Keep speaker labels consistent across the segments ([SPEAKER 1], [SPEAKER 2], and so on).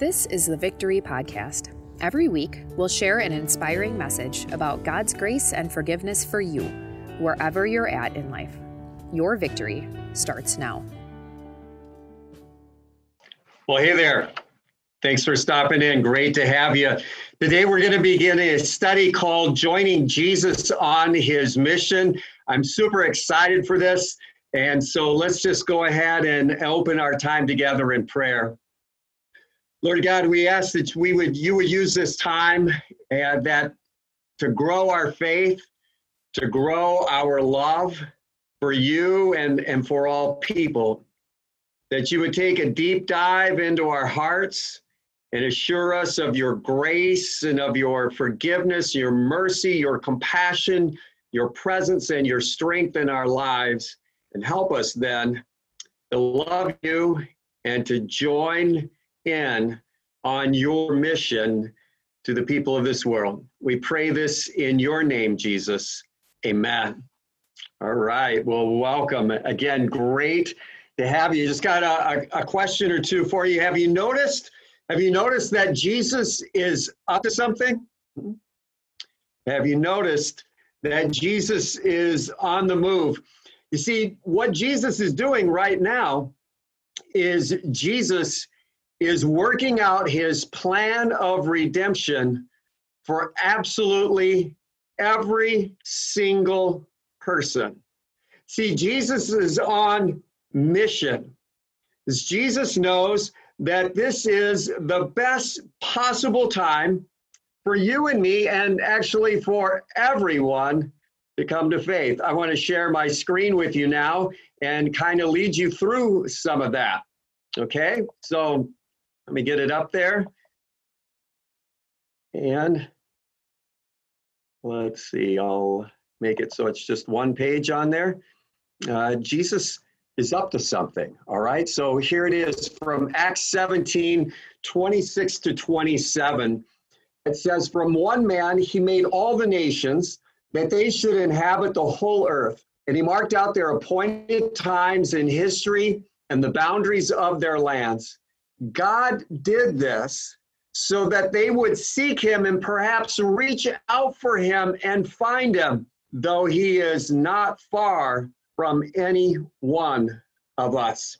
[SPEAKER 1] This is the Victory Podcast. Every week, we'll share an inspiring message about God's grace and forgiveness for you, wherever you're at in life. Your victory starts now.
[SPEAKER 2] Well, hey there. Thanks for stopping in. Great to have you. Today, we're going to begin a study called Joining Jesus on His Mission. I'm super excited for this. And so let's just go ahead and open our time together in prayer. Lord God, we ask that we would you would use this time and that to grow our faith, to grow our love for you and, and for all people. That you would take a deep dive into our hearts and assure us of your grace and of your forgiveness, your mercy, your compassion, your presence, and your strength in our lives. And help us then to love you and to join on your mission to the people of this world. We pray this in your name, Jesus. Amen. All right. Well, welcome. Again, great to have you. Just got a, a, a question or two for you. Have you noticed? Have you noticed that Jesus is up to something? Have you noticed that Jesus is on the move? You see, what Jesus is doing right now is Jesus is working out his plan of redemption for absolutely every single person. See, Jesus is on mission. As Jesus knows that this is the best possible time for you and me, and actually for everyone to come to faith. I want to share my screen with you now and kind of lead you through some of that. Okay, so let me get it up there. And let's see, I'll make it so it's just one page on there. Uh, Jesus is up to something, all right? So here it is from Acts 17 26 to 27. It says, From one man he made all the nations that they should inhabit the whole earth. And he marked out their appointed times in history and the boundaries of their lands. God did this so that they would seek him and perhaps reach out for him and find him, though he is not far from any one of us.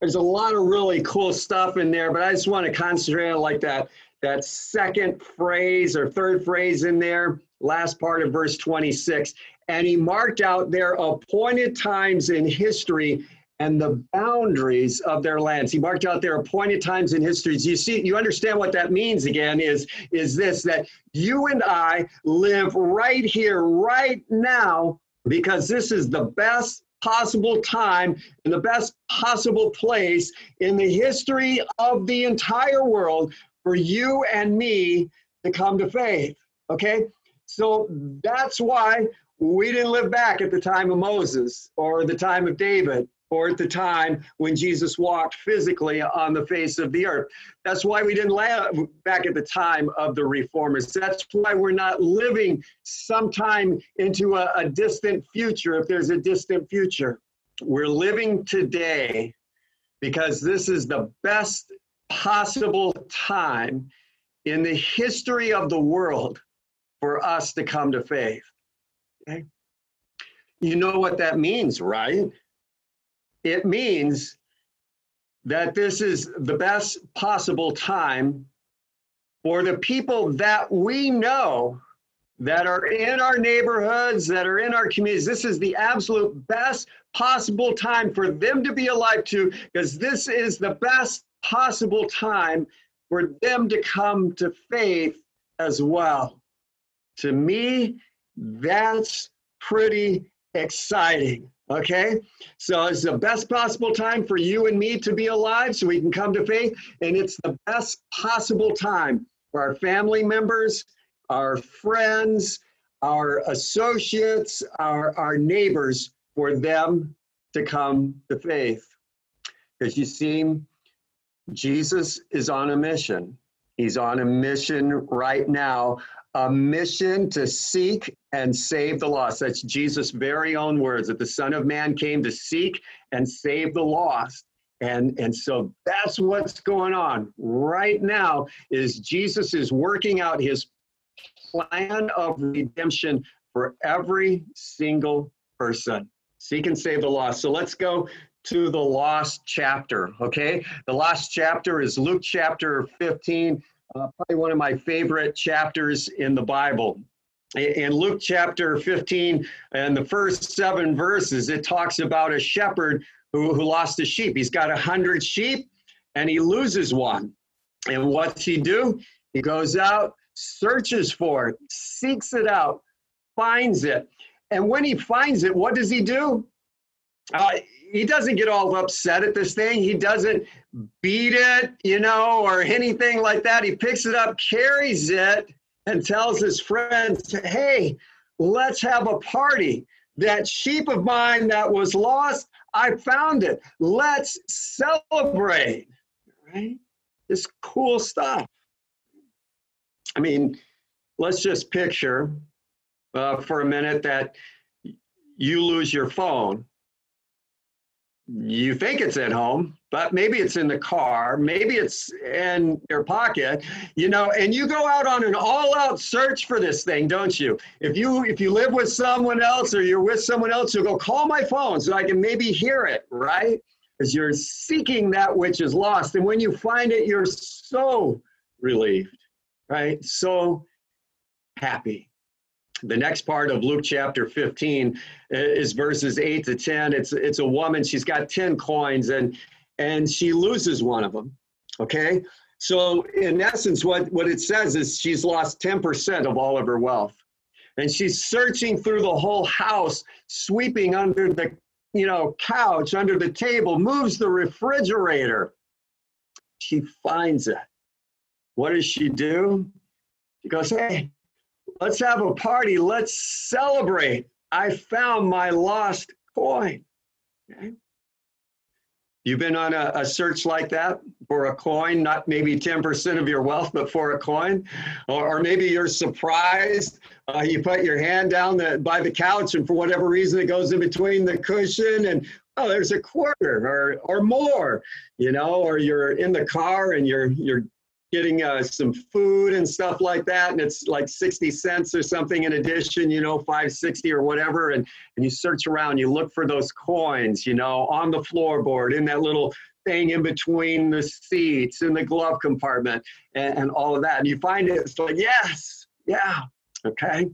[SPEAKER 2] There's a lot of really cool stuff in there, but I just want to concentrate on like that that second phrase or third phrase in there, last part of verse 26. And he marked out their appointed times in history and the boundaries of their lands. He marked out their appointed times in histories. You see, you understand what that means again is, is this that you and I live right here, right now, because this is the best possible time and the best possible place in the history of the entire world for you and me to come to faith. Okay? So that's why we didn't live back at the time of Moses or the time of David or at the time when Jesus walked physically on the face of the earth. That's why we didn't live back at the time of the reformers. That's why we're not living sometime into a, a distant future, if there's a distant future. We're living today because this is the best possible time in the history of the world for us to come to faith. Okay? You know what that means, right? It means that this is the best possible time for the people that we know that are in our neighborhoods, that are in our communities. This is the absolute best possible time for them to be alive too, because this is the best possible time for them to come to faith as well. To me, that's pretty exciting. Okay, so it's the best possible time for you and me to be alive so we can come to faith, and it's the best possible time for our family members, our friends, our associates, our, our neighbors, for them to come to faith. Because you see, Jesus is on a mission. He's on a mission right now a mission to seek and save the lost. That's Jesus' very own words that the Son of Man came to seek and save the lost. And, and so that's what's going on right now is Jesus is working out his plan of redemption for every single person. Seek and save the lost. So let's go to the lost chapter, okay? The lost chapter is Luke chapter 15, uh, probably one of my favorite chapters in the Bible. In Luke chapter 15 and the first seven verses, it talks about a shepherd who, who lost a sheep. He's got a hundred sheep and he loses one. And what's he do? He goes out, searches for it, seeks it out, finds it. And when he finds it, what does he do? Uh, he doesn't get all upset at this thing. He doesn't beat it, you know, or anything like that. He picks it up, carries it, and tells his friends, hey, let's have a party. That sheep of mine that was lost, I found it. Let's celebrate. Right? This cool stuff. I mean, let's just picture uh, for a minute that you lose your phone. You think it's at home, but maybe it's in the car, maybe it's in your pocket, you know, and you go out on an all-out search for this thing, don't you? If you if you live with someone else or you're with someone else, you'll go call my phone so I can maybe hear it, right? Because you're seeking that which is lost. And when you find it, you're so relieved, right? So happy the next part of Luke chapter 15 uh, is verses 8 to 10. It's it's a woman, she's got 10 coins and and she loses one of them. Okay? So in essence what what it says is she's lost 10% of all of her wealth. And she's searching through the whole house, sweeping under the you know, couch, under the table, moves the refrigerator. She finds it. What does she do? She goes, "Hey, Let's have a party. Let's celebrate. I found my lost coin. Okay. You've been on a, a, search like that for a coin, not maybe 10% of your wealth, but for a coin. Or, or maybe you're surprised. Uh, you put your hand down the, by the couch, and for whatever reason, it goes in between the cushion, and oh, there's a quarter or, or more, you know, or you're in the car and you're, you're getting uh, some food and stuff like that and it's like 60 cents or something in addition you know 560 or whatever and, and you search around you look for those coins you know on the floorboard in that little thing in between the seats in the glove compartment and, and all of that and you find it it's like yes yeah okay.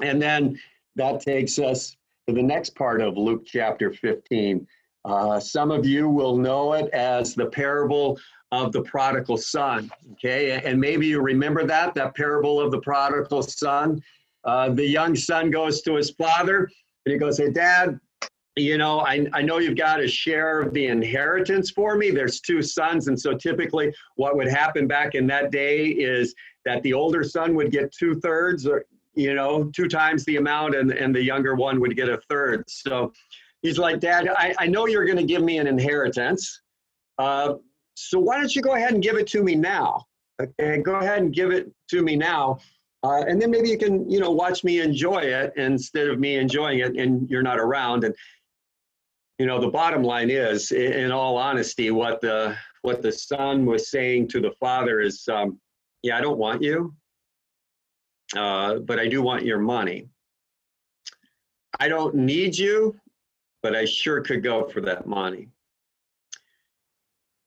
[SPEAKER 2] And then that takes us to the next part of luke chapter 15 uh, some of you will know it as the parable of the prodigal son. Okay, and maybe you remember that that parable of the prodigal son. Uh, the young son goes to his father and he goes, "Hey, Dad, you know, I, I know you've got a share of the inheritance for me. There's two sons, and so typically what would happen back in that day is that the older son would get two thirds, or you know, two times the amount, and and the younger one would get a third. So." He's like, Dad, I, I know you're going to give me an inheritance, uh, so why don't you go ahead and give it to me now? Okay, go ahead and give it to me now. Uh, and then maybe you can, you know, watch me enjoy it instead of me enjoying it and you're not around. And, you know, the bottom line is, in all honesty, what the what the son was saying to the father is, um, yeah, I don't want you, uh, but I do want your money. I don't need you, but I sure could go for that money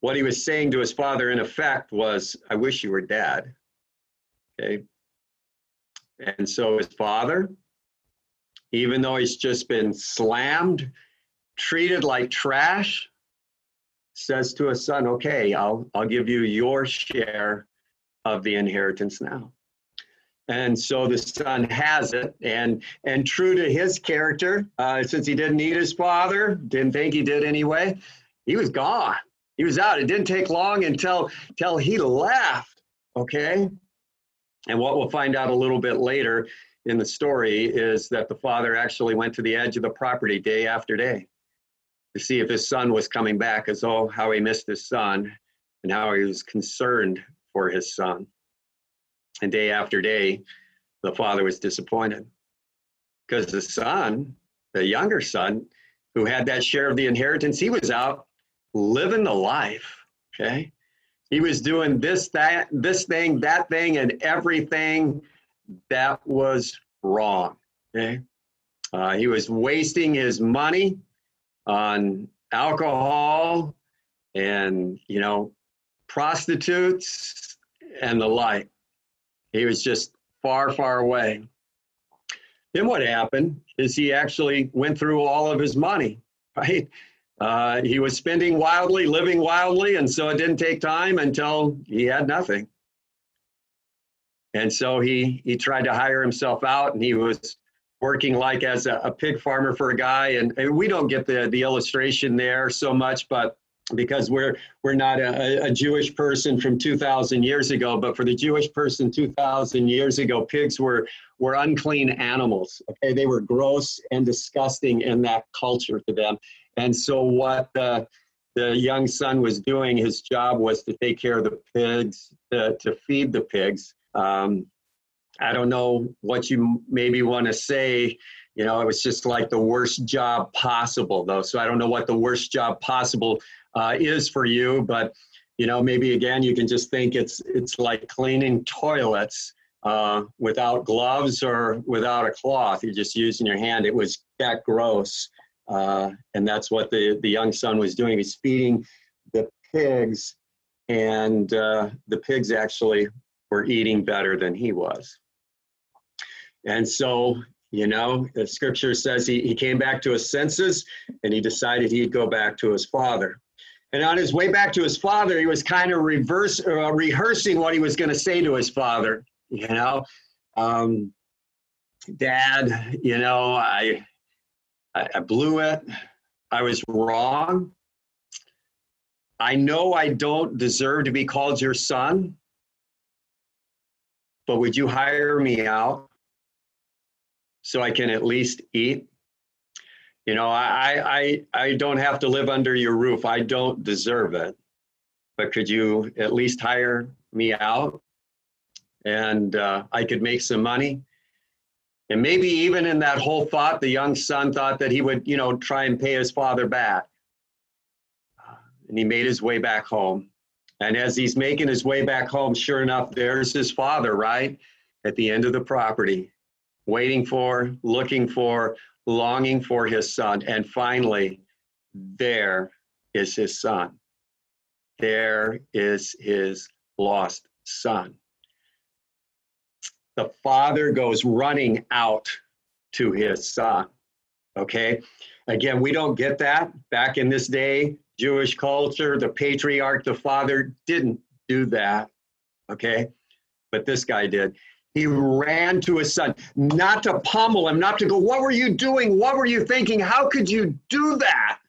[SPEAKER 2] what he was saying to his father, in effect, was, I wish you were dead. Okay. And so his father, even though he's just been slammed, treated like trash, says to his son, Okay, I'll, I'll give you your share of the inheritance now. And so the son has it, and and true to his character, uh, since he didn't need his father, didn't think he did anyway, he was gone he was out. It didn't take long until, until he left. Okay. And what we'll find out a little bit later in the story is that the father actually went to the edge of the property day after day to see if his son was coming back, as oh, how he missed his son and how he was concerned for his son. And day after day, the father was disappointed because the son, the younger son, who had that share of the inheritance, he was out living the life. Okay. He was doing this, that, this thing, that thing, and everything that was wrong. Okay. Uh, he was wasting his money on alcohol and, you know, prostitutes and the like. He was just far, far away. Then what happened is he actually went through all of his money, right? Uh, he was spending wildly, living wildly, and so it didn't take time until he had nothing. And so he he tried to hire himself out, and he was working like as a, a pig farmer for a guy. And, and, we don't get the the illustration there so much, but because we're we're not a, a Jewish person from 2,000 years ago, but for the Jewish person 2,000 years ago, pigs were were unclean animals. Okay, they were gross and disgusting in that culture to them. And so what the the young son was doing, his job was to take care of the pigs, to, to feed the pigs. Um, I don't know what you maybe want to say you know, it was just like the worst job possible, though. So I don't know what the worst job possible uh, is for you. But you know, maybe again, you can just think it's it's like cleaning toilets uh, without gloves or without a cloth. You're just using your hand. It was that gross, uh, and that's what the the young son was doing. He's feeding the pigs, and uh, the pigs actually were eating better than he was. And so, you know, the scripture says he, he came back to his senses and he decided he'd go back to his father. And on his way back to his father, he was kind of reverse, uh, rehearsing what he was going to say to his father. You know, um, Dad, you know, I, I, I blew it. I was wrong. I know I don't deserve to be called your son, but would you hire me out so I can at least eat? You know, I, I, I don't have to live under your roof. I don't deserve it. But could you at least hire me out? And uh, I could make some money. And maybe even in that whole thought, the young son thought that he would, you know, try and pay his father back. And he made his way back home. And as he's making his way back home, sure enough, there's his father, right? At the end of the property, waiting for, looking for, longing for his son. And finally, there is his son. There is his lost son. The father goes running out to his son. Okay. Again, we don't get that. Back in this day, Jewish culture, the patriarch, the father didn't do that. Okay. But this guy did. He ran to his son, not to pummel him, not to go, What were you doing? What were you thinking? How could you do that?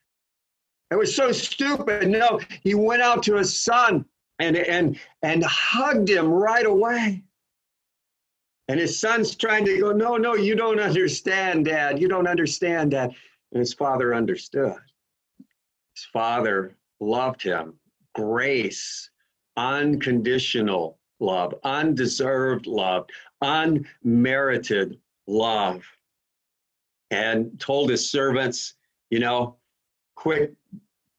[SPEAKER 2] It was so stupid. No, he went out to his son and, and, and hugged him right away. And his son's trying to go, No, no, you don't understand, Dad. You don't understand, Dad. And his father understood. His father loved him. Grace, unconditional love, undeserved love, unmerited love. And told his servants, you know, quick,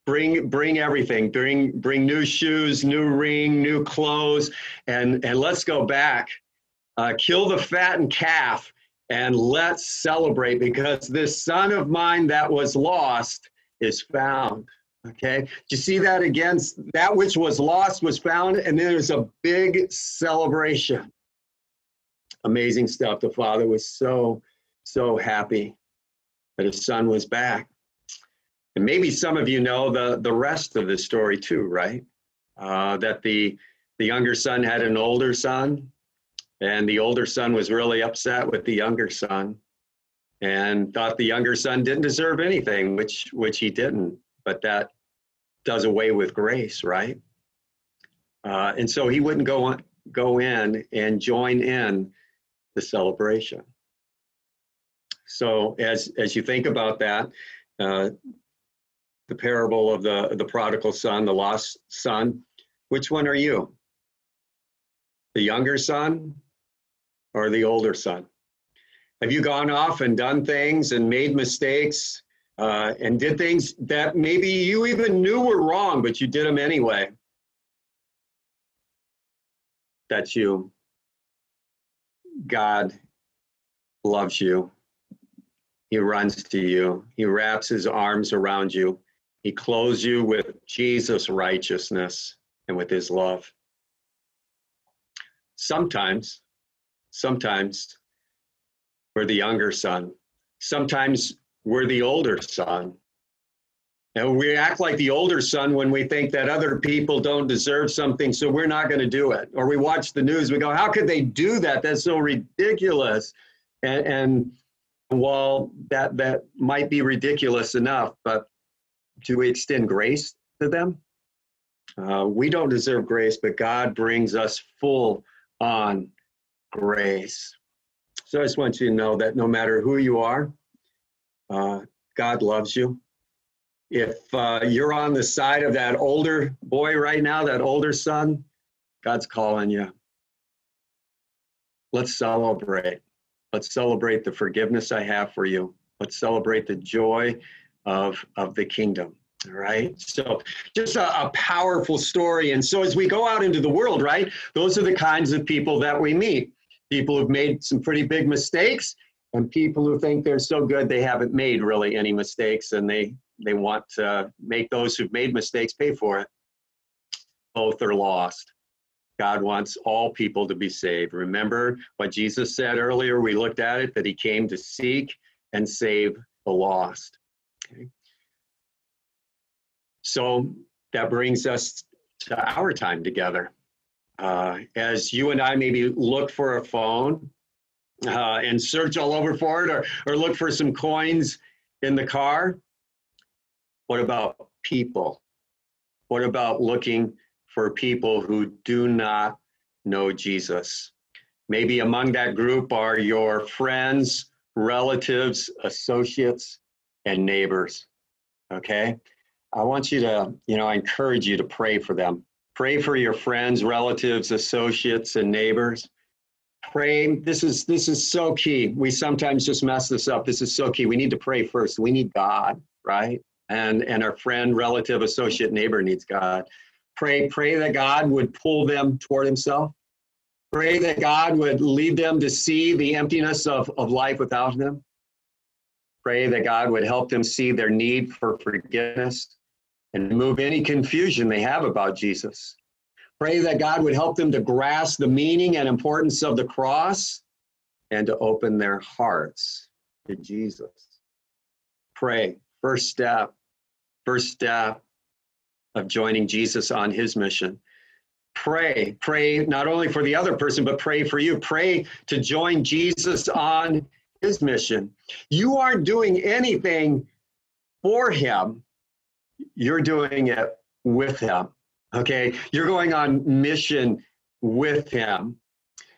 [SPEAKER 2] bring bring everything, bring bring new shoes, new ring, new clothes, and and let's go back. Uh, kill the fattened calf and let's celebrate because this son of mine that was lost is found. Okay, do you see that again? That which was lost was found, and then there's a big celebration. Amazing stuff. The father was so, so happy that his son was back. And maybe some of you know the, the rest of the story too, right? Uh, that the, the younger son had an older son, and the older son was really upset with the younger son and thought the younger son didn't deserve anything, which, which he didn't but that does away with grace, right? Uh, and so he wouldn't go on, go in and join in the celebration. So as as you think about that, uh, the parable of the the prodigal son, the lost son, which one are you? The younger son or the older son? Have you gone off and done things and made mistakes uh, and did things that maybe you even knew were wrong, but you did them anyway. That's you. God loves you. He runs to you. He wraps his arms around you. He clothes you with Jesus' righteousness and with his love. Sometimes, sometimes we're the younger son. Sometimes we're the older son. And we act like the older son when we think that other people don't deserve something, so we're not going to do it. Or we watch the news, we go, How could they do that? That's so ridiculous. And, and while that, that might be ridiculous enough, but do we extend grace to them? Uh, we don't deserve grace, but God brings us full on grace. So I just want you to know that no matter who you are, uh, God loves you. If uh, you're on the side of that older boy right now, that older son, God's calling you. Let's celebrate. Let's celebrate the forgiveness I have for you. Let's celebrate the joy of, of the kingdom. All right. So just a, a, powerful story. And so as we go out into the world, right, those are the kinds of people that we meet. People who've made some pretty big mistakes and people who think they're so good they haven't made really any mistakes and they they want to make those who've made mistakes pay for it. Both are lost. God wants all people to be saved. Remember what jesus said earlier? We looked at it that he came to seek and save the lost. Okay. so that brings us to our time together uh, as you and i maybe look for a phone uh, and search all over for it or, or look for some coins in the car? What about people? What about looking for people who do not know Jesus? Maybe among that group are your friends, relatives, associates, and neighbors. Okay? I want you to, you know, I encourage you to pray for them. Pray for your friends, relatives, associates, and neighbors. Pray this is this is so key. We sometimes just mess this up. This is so key. We need to pray first. We need god right? And and our friend relative associate neighbor needs god. Pray pray that god would pull them toward himself. Pray that god would lead them to see the emptiness of, of life without him pray that god would help them see their need for forgiveness and remove any confusion they have about jesus Pray that God would help them to grasp the meaning and importance of the cross and to open their hearts to Jesus. Pray. First step, first step of joining Jesus on his mission. Pray. Pray not only for the other person, but pray for you. Pray to join Jesus on his mission. You aren't doing anything for him, you're doing it with him. Okay, you're going on mission with him.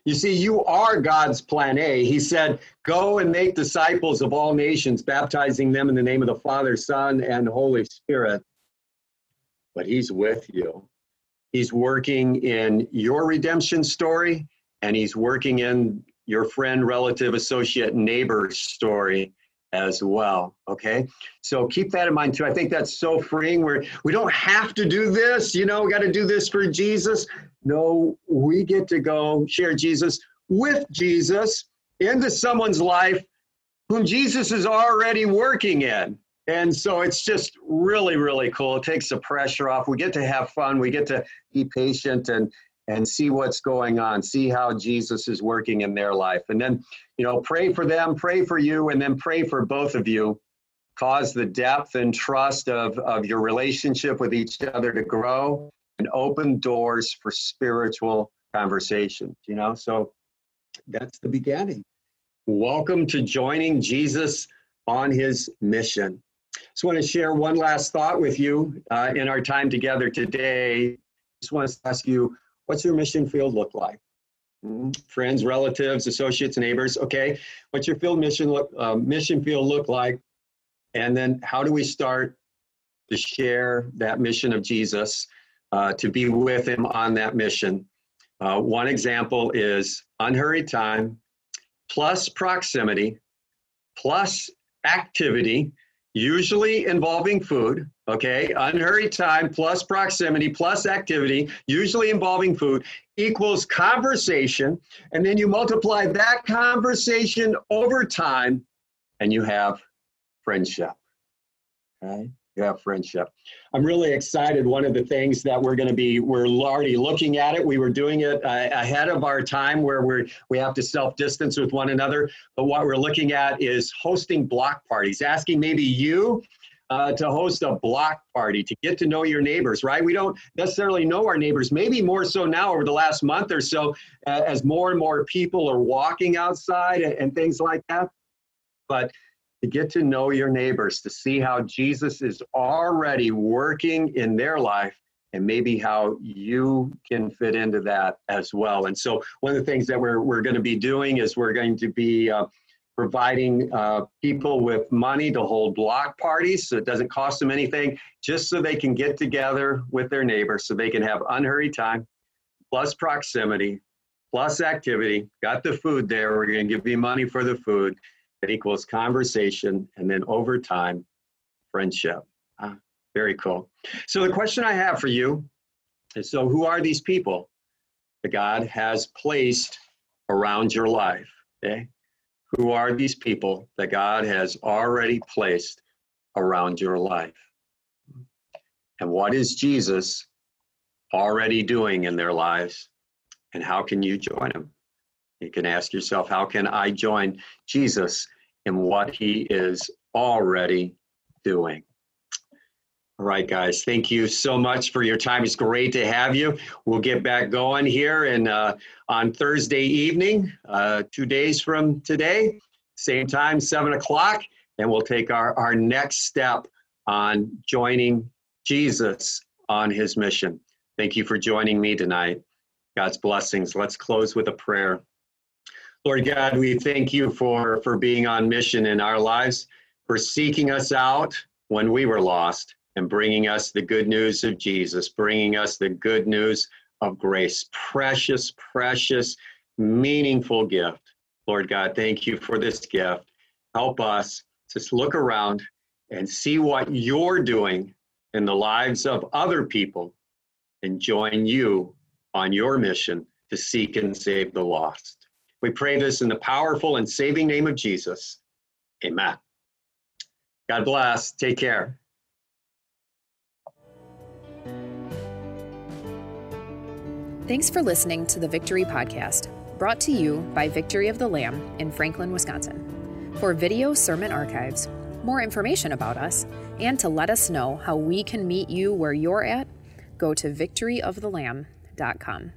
[SPEAKER 2] You see, you are God's plan A. He said, Go and make disciples of all nations, baptizing them in the name of the Father, Son, and Holy Spirit. But He's with you. He's working in your redemption story, and He's working in your friend, relative, associate, neighbor story as well. Okay. So keep that in mind too. I think that's so freeing where we don't have to do this, you know, we got to do this for Jesus. No, we get to go share Jesus with Jesus into someone's life whom Jesus is already working in. And so it's just really, really cool. It takes the pressure off. We get to have fun. We get to be patient and and see what's going on, see how Jesus is working in their life. And then, you know, pray for them, pray for you, and then pray for both of you. Cause the depth and trust of, of your relationship with each other to grow and open doors for spiritual conversation, you know? So that's the beginning. Welcome to joining Jesus on his mission. Just want to share one last thought with you uh, in our time together today. Just want to ask you What's your mission field look like? Mm-hmm. Friends, relatives, associates, neighbors. Okay, what's your field mission look uh, mission field look like? And then how do we start to share that mission of Jesus, uh, to be with Him on that mission? Uh, one example is unhurried time plus proximity plus activity usually involving food, okay? Unhurried time plus proximity plus activity, usually involving food, equals conversation. And then you multiply that conversation over time and you have friendship. Okay? Have friendship. I'm really excited. One of the things that we're going to be, we're already looking at it. We were doing it uh, ahead of our time where we're, we have to self distance with one another. But what we're looking at is hosting block parties, asking maybe you uh, to host a block party to get to know your neighbors, right? We don't necessarily know our neighbors, maybe more so now over the last month or so, uh, as more and more people are walking outside and, and things like that. But to get to know your neighbors, to see how Jesus is already working in their life and maybe how you can fit into that as well. And so, one of the things that we're, we're going to be doing is we're going to be uh, providing uh, people with money to hold block parties so it doesn't cost them anything, just so they can get together with their neighbors so they can have unhurried time, plus proximity, plus activity. Got the food there. We're going to give you money for the food equals conversation, and then over time, friendship. Ah, very cool. So the question I have for you is, so who are these people that God has placed around your life? Okay. Who are these people that God has already placed around your life? And what is Jesus already doing in their lives? And how can you join him? You can ask yourself, how can I join Jesus in what he is already doing. All right, guys, thank you so much for your time. It's great to have you. We'll get back going here and uh, on Thursday evening, uh, two days from today, same time, seven o'clock, and we'll take our, our next step on joining Jesus on his mission. Thank you for joining me tonight. God's blessings. Let's close with a prayer. Lord God, we thank you for, for being on mission in our lives, for seeking us out when we were lost and bringing us the good news of Jesus, bringing us the good news of grace. Precious, precious, meaningful gift. Lord God, thank you for this gift. Help us to look around and see what you're doing in the lives of other people and join you on your mission to seek and save the lost. We pray this in the powerful and saving name of Jesus. Amen. God bless. Take care.
[SPEAKER 1] Thanks for listening to the Victory Podcast, brought to you by Victory of the Lamb in Franklin, Wisconsin. For video sermon archives, more information about us, and to let us know how we can meet you where you're at, go to victoryofthelamb.com.